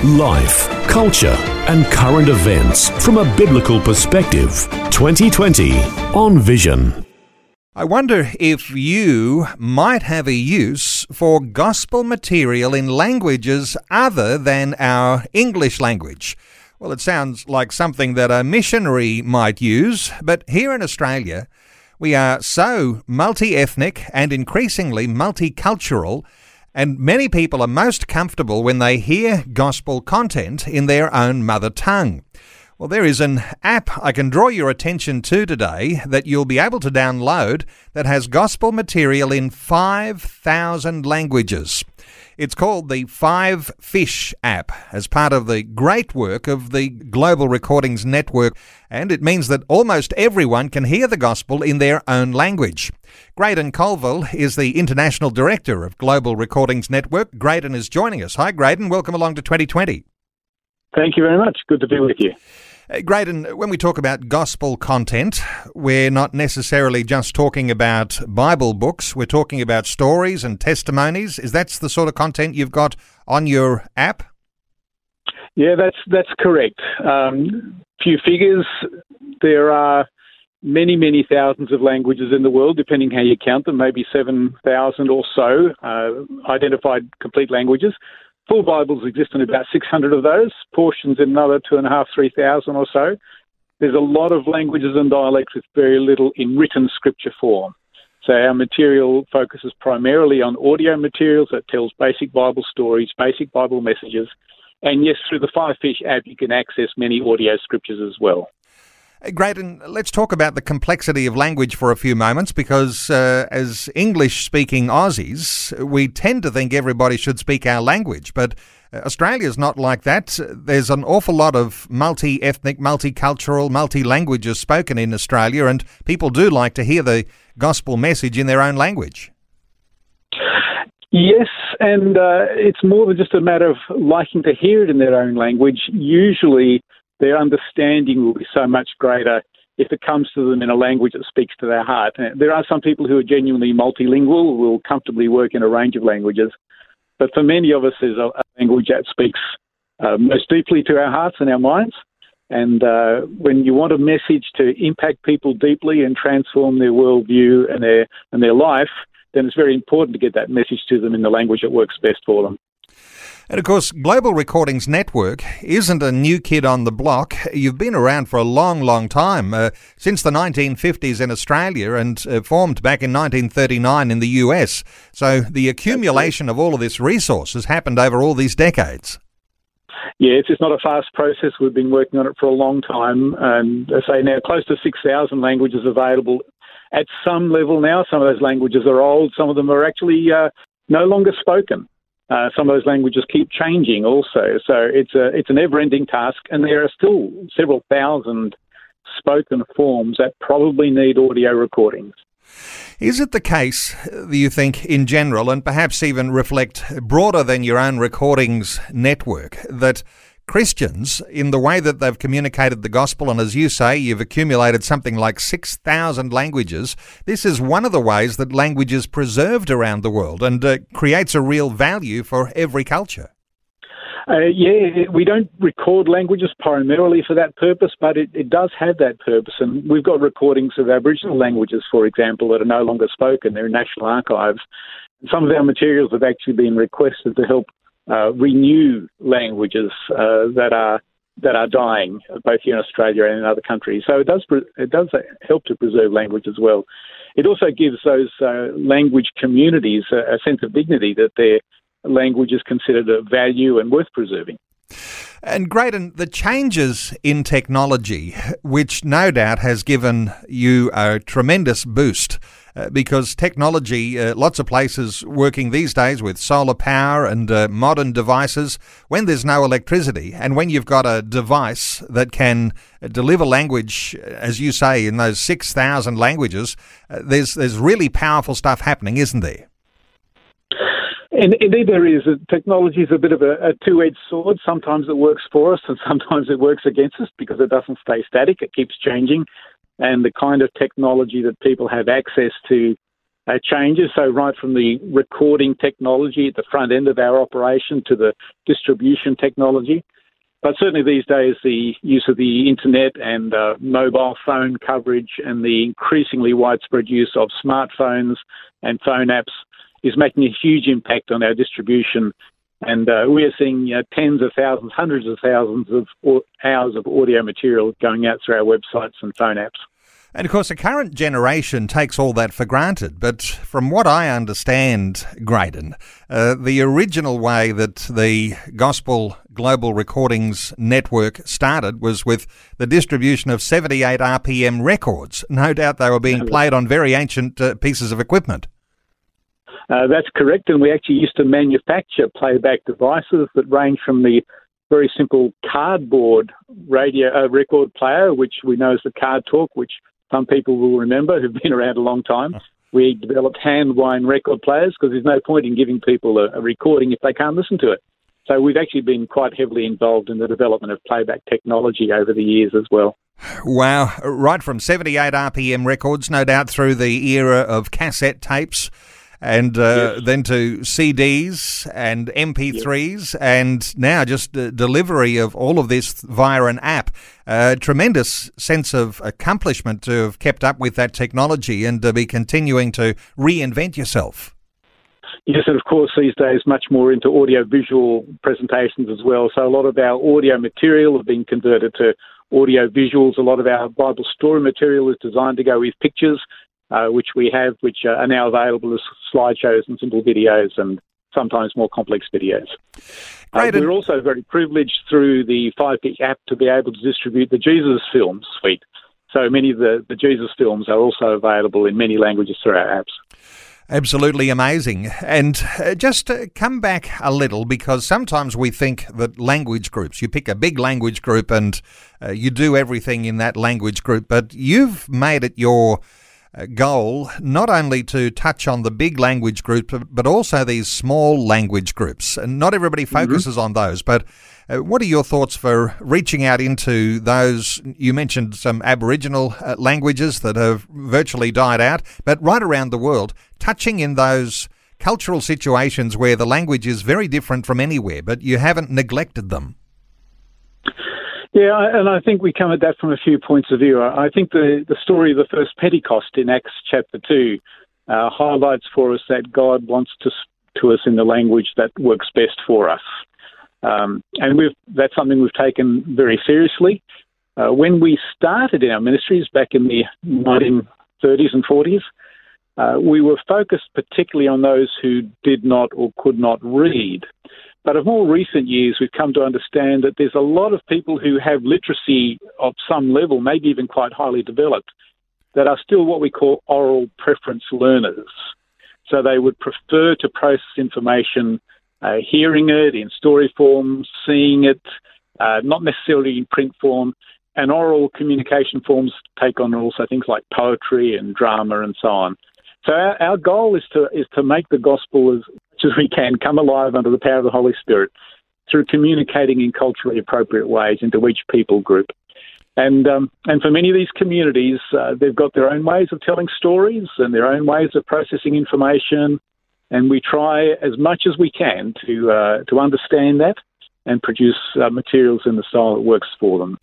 Life, culture, and current events from a biblical perspective. 2020 on Vision. I wonder if you might have a use for gospel material in languages other than our English language. Well, it sounds like something that a missionary might use, but here in Australia, we are so multi ethnic and increasingly multicultural, and many people are most comfortable when they hear gospel content in their own mother tongue. Well, there is an app I can draw your attention to today that you'll be able to download that has gospel material in 5,000 languages. It's called the Five Fish app as part of the great work of the Global Recordings Network, and it means that almost everyone can hear the gospel in their own language. Graydon Colville is the International Director of Global Recordings Network. Graydon is joining us. Hi, Graydon. Welcome along to 2020. Thank you very much. Good to be with you. Uh, Graydon, when we talk about gospel content, we're not necessarily just talking about Bible books. We're talking about stories and testimonies. Is that the sort of content you've got on your app? Yeah, that's that's correct. Um, few figures. There are many, many thousands of languages in the world, depending how you count them. Maybe seven thousand or so uh, identified complete languages. Full Bibles exist in about 600 of those, portions in another two and a half, three thousand or so. There's a lot of languages and dialects with very little in written scripture form. So our material focuses primarily on audio materials that tells basic Bible stories, basic Bible messages, and yes, through the Five Fish app, you can access many audio scriptures as well. And let's talk about the complexity of language for a few moments because, uh, as English speaking Aussies, we tend to think everybody should speak our language, but Australia's not like that. There's an awful lot of multi ethnic, multicultural, multi languages spoken in Australia, and people do like to hear the gospel message in their own language. Yes, and uh, it's more than just a matter of liking to hear it in their own language. Usually, their understanding will be so much greater if it comes to them in a language that speaks to their heart. There are some people who are genuinely multilingual, who will comfortably work in a range of languages, but for many of us, there's a, language that speaks uh, most deeply to our hearts and our minds. And uh, when you want a message to impact people deeply and transform their worldview and their and their life, then it's very important to get that message to them in the language that works best for them. And of course, Global Recordings Network isn't a new kid on the block. You've been around for a long, long time, uh, since the 1950s in Australia and uh, formed back in 1939 in the US. So the accumulation of all of this resource has happened over all these decades. Yes, it's not a fast process. We've been working on it for a long time. And I say now close to 6,000 languages available at some level now. Some of those languages are old, some of them are actually uh, no longer spoken. Uh, some of those languages keep changing also. So it's a it's an ever-ending task, and there are still several thousand spoken forms that probably need audio recordings. Is it the case, do you think, in general, and perhaps even reflect broader than your own recordings network, that Christians, in the way that they've communicated the gospel, and as you say, you've accumulated something like 6,000 languages. This is one of the ways that language is preserved around the world and uh, creates a real value for every culture. Uh, yeah, we don't record languages primarily for that purpose, but it, it does have that purpose. And we've got recordings of Aboriginal languages, for example, that are no longer spoken. They're in national archives. some of our materials have actually been requested to help uh, renew languages uh, that are that are dying, both here in Australia and in other countries. So it does it does help to preserve language as well. It also gives those uh, language communities a, a, sense of dignity that their language is considered a value and worth preserving. And Graydon, the changes in technology, which no doubt has given you a tremendous boost uh, because technology, uh, lots of places working these days with solar power and uh, modern devices, when there's no electricity and when you've got a device that can deliver language, as you say, in those 6,000 languages, uh, there's, there's really powerful stuff happening, isn't there? And indeed, there is. Technology is a bit of a, a two-edged sword. Sometimes it works for us, and sometimes it works against us because it doesn't stay static. It keeps changing, and the kind of technology that people have access to uh, changes. So, right from the recording technology at the front end of our operation to the distribution technology. But certainly these days, the use of the internet and uh, mobile phone coverage and the increasingly widespread use of smartphones and phone apps is making a huge impact on our distribution. And uh, we're seeing know, tens of thousands, hundreds of thousands of hours of audio material going out through our websites and phone apps. And of course, the current generation takes all that for granted. But from what I understand, Graydon, uh, the original way that the Gospel Global Recordings Network started was with the distribution of 78 RPM records. No doubt they were being played on very ancient uh, pieces of equipment. Uh, that's correct, and we actually used to manufacture playback devices that range from the very simple cardboard radio uh, record player, which we know as the Card Talk, which some people will remember who've been around a long time. We developed hand wind record players because there's no point in giving people a, a recording if they can't listen to it. So we've actually been quite heavily involved in the development of playback technology over the years as well. Wow, right from 78 RPM records, no doubt through the era of cassette tapes and uh, yes. then to CDs and MP3s, yes. and now just the delivery of all of this via an app. Uh, tremendous sense of accomplishment to have kept up with that technology and to be continuing to reinvent yourself. Yes, and of course, these days, much more into audio visual presentations as well. So, a lot of our audio material has been converted to audio visuals. A lot of our Bible story material is designed to go with pictures uh, which we have, which are now available as slideshows and simple videos and sometimes more complex videos. Uh, we're also very privileged through the Five Fish app to be able to distribute the Jesus Films suite. So many of the, the Jesus films are also available in many languages through our apps. Absolutely amazing. And uh, just come back a little because sometimes we think that language groups, you pick a big language group and uh, you do everything in that language group, but you've made it your uh, goal not only to touch on the big language groups, but also these small language groups. And not everybody mm-hmm. focuses mm-hmm. on those, but uh, what are your thoughts for reaching out into those? You mentioned some Aboriginal uh, languages that have virtually died out, but right around the world, touching in those cultural situations where the language is very different from anywhere, but you haven't neglected them. Yeah, and I think we come at that from a few points of view. I think the, the story of the first Pentecost in Acts chapter 2 uh, highlights for us that God wants to to us in the language that works best for us. Um, and that's something we've taken very seriously. Uh, when we started in our ministries back in the 1930s and 40s, uh, we were focused particularly on those who did not or could not read. But of more recent years, we've come to understand that there's a lot of people who have literacy of some level, maybe even quite highly developed, that are still what we call oral preference learners. So they would prefer to process information, uh, hearing it in story form, seeing it, uh, not necessarily in print form. And oral communication forms take on also things like poetry and drama and so on. So our, our goal is to is to make the gospel as as we can come alive under the power of the Holy Spirit through communicating in culturally appropriate ways into each people group. And um, and for many of these communities, uh, they've got their own ways of telling stories and their own ways of processing information, and we try as much as we can to uh, to understand that and produce uh, materials in the style that works for them.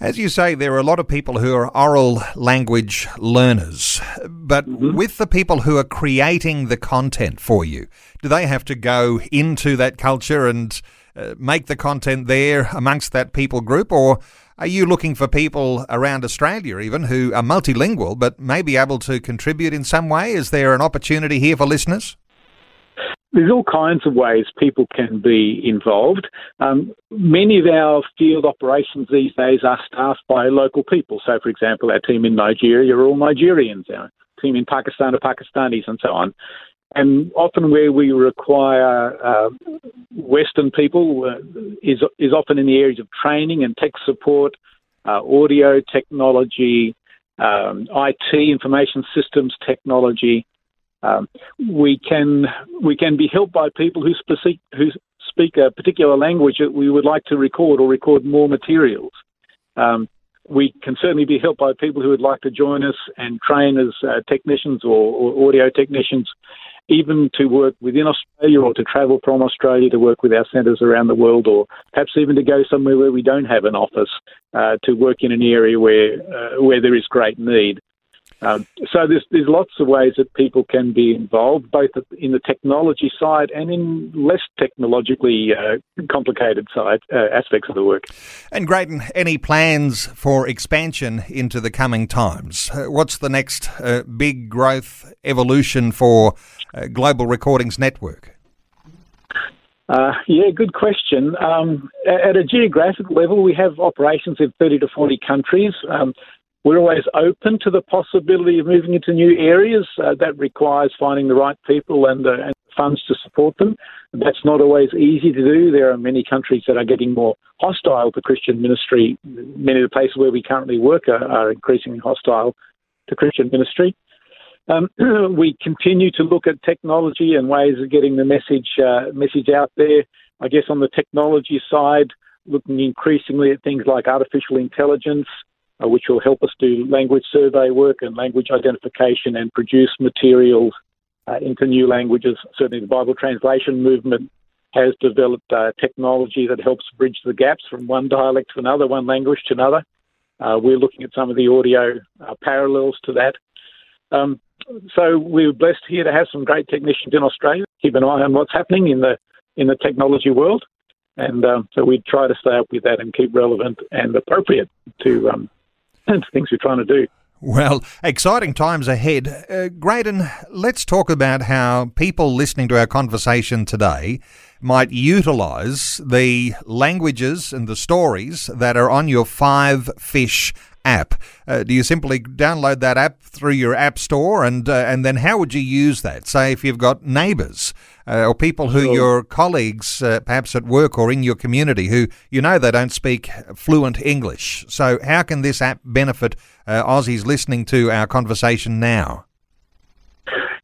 As you say, there are a lot of people who are oral language learners, but mm-hmm. with the people who are creating the content for you, do they have to go into that culture and uh, make the content there amongst that people group, or are you looking for people around Australia even who are multilingual but may be able to contribute in some way? Is there an opportunity here for listeners? There's all kinds of ways people can be involved. Um, many of our field operations these days are staffed by local people. So, for example, our team in Nigeria are all Nigerians. Our team in Pakistan are Pakistanis and so on. And often where we require uh, Western people uh, is is often in the areas of training and tech support, uh, audio technology, um, IT, information systems technology. Um, we can we can be helped by people who speak who speak a particular language that we would like to record or record more materials. Um, we can certainly be helped by people who would like to join us and train as uh, technicians or, or, audio technicians, even to work within Australia or to travel from Australia to work with our centres around the world, or perhaps even to go somewhere where we don't have an office uh, to work in an area where uh, where there is great need. Um, so there's there's lots of ways that people can be involved, both in the technology side and in less technologically uh, complicated side uh, aspects of the work. And Graydon, any plans for expansion into the coming times? Uh, what's the next uh, big growth evolution for uh, Global Recordings Network? Uh, yeah, good question. Um, at a geographic level, we have operations in 30 to 40 countries. Um, we're always open to the possibility of moving into new areas. Uh, that requires finding the right people and, uh, and, funds to support them. That's not always easy to do. There are many countries that are getting more hostile to Christian ministry. Many of the places where we currently work are, are increasingly hostile to Christian ministry. Um, we continue to look at technology and ways of getting the message uh, message out there. I guess on the technology side, looking increasingly at things like artificial intelligence, uh, which will help us do language survey work and language identification and produce materials uh, into new languages. Certainly, the Bible translation movement has developed uh, technology that helps bridge the gaps from one dialect to another, one language to another. Uh, we're looking at some of the audio uh, parallels to that. Um, so we're blessed here to have some great technicians in Australia. Keep an eye on what's happening in the in the technology world, and um, so we try to stay up with that and keep relevant and appropriate to um, things we're trying to do. Well, exciting times ahead. Uh, Graydon, let's talk about how people listening to our conversation today might utilise the languages and the stories that are on your Five Fish app. Uh, do you simply download that app through your app store, and uh, and then how would you use that? Say if you've got neighbours uh, or people who sure. your colleagues, uh, perhaps at work or in your community, who you know they don't speak fluent English. So how can this app benefit uh, Aussies listening to our conversation now?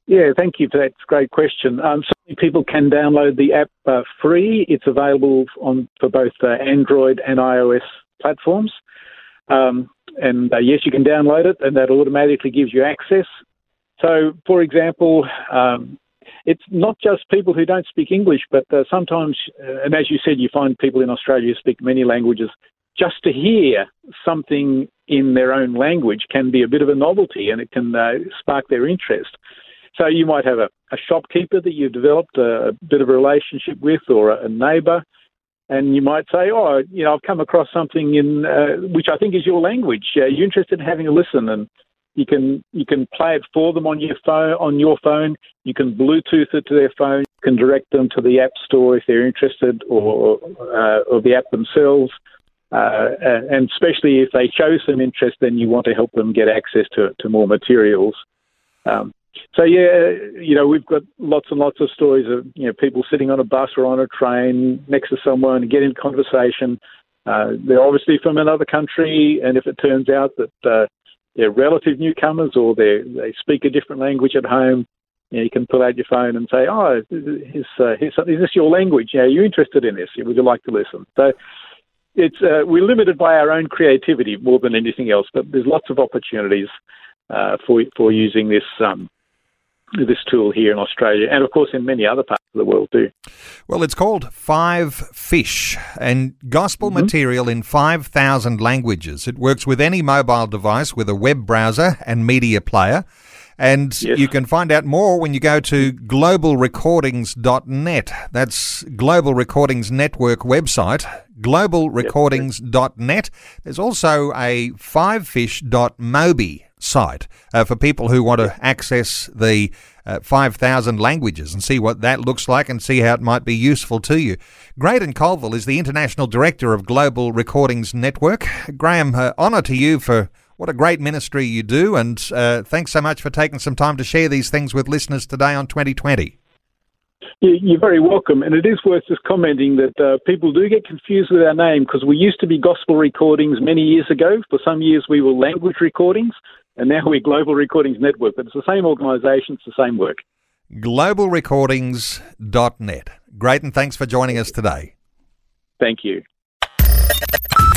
Yeah, thank you for that. great question. Um, certainly, people can download the app uh, free. It's available on for both Android and iOS platforms. Um, and uh, yes, you can download it, and that automatically gives you access. So, for example, um, it's not just people who don't speak English, but uh, sometimes, uh, and as you said, you find people in Australia who speak many languages. Just to hear something in their own language can be a bit of a novelty, and it can uh, spark their interest. So you might have a, a shopkeeper that you've developed a, a, bit of a relationship with, or a, a neighbour, and you might say, "Oh, you know, I've come across something in uh, which I think is your language. Uh, you're interested in having a listen?" And you can you can play it for them on your phone. On your phone, you can Bluetooth it to their phone. You can direct them to the app store if they're interested, or uh, or the app themselves. Uh, and especially if they show some interest, then you want to help them get access to to more materials. Um, so yeah, you know, we've got lots and lots of stories of you know people sitting on a bus or on a train next to someone and getting conversation. Uh, they're obviously from another country, and if it turns out that uh, they're relative newcomers or they they speak a different language at home, you, know, you can pull out your phone and say, "Oh, is, uh, is, is this your language? Yeah, are you interested in this? Would you like to listen?" So it's uh, we're limited by our own creativity more than anything else, but there's lots of opportunities uh, for for using this um, this tool here in Australia and, of course, in many other parts of the world too. Well, it's called Five Fish and gospel mm-hmm. material in 5,000 languages. It works with any mobile device with a web browser and media player. And yes. you can find out more when you go to globalrecordings.net. That's Global Recordings Network website, globalrecordings.net. There's also a fivefish.mobi site uh, for people who want to access the uh, 5,000 languages and see what that looks like and see how it might be useful to you. Graydon Colville is the International Director of Global Recordings Network. Graham, uh, honour to you for What a great ministry you do, and uh, thanks so much for taking some time to share these things with listeners today on 2020. You're very welcome, and it is worth just commenting that uh, people do get confused with our name because we used to be Gospel Recordings many years ago. For some years, we were Language Recordings, and now we're Global Recordings Network. But it's the same organisation, it's the same work. Globalrecordings.net. Great, and thanks for joining us today. Thank you.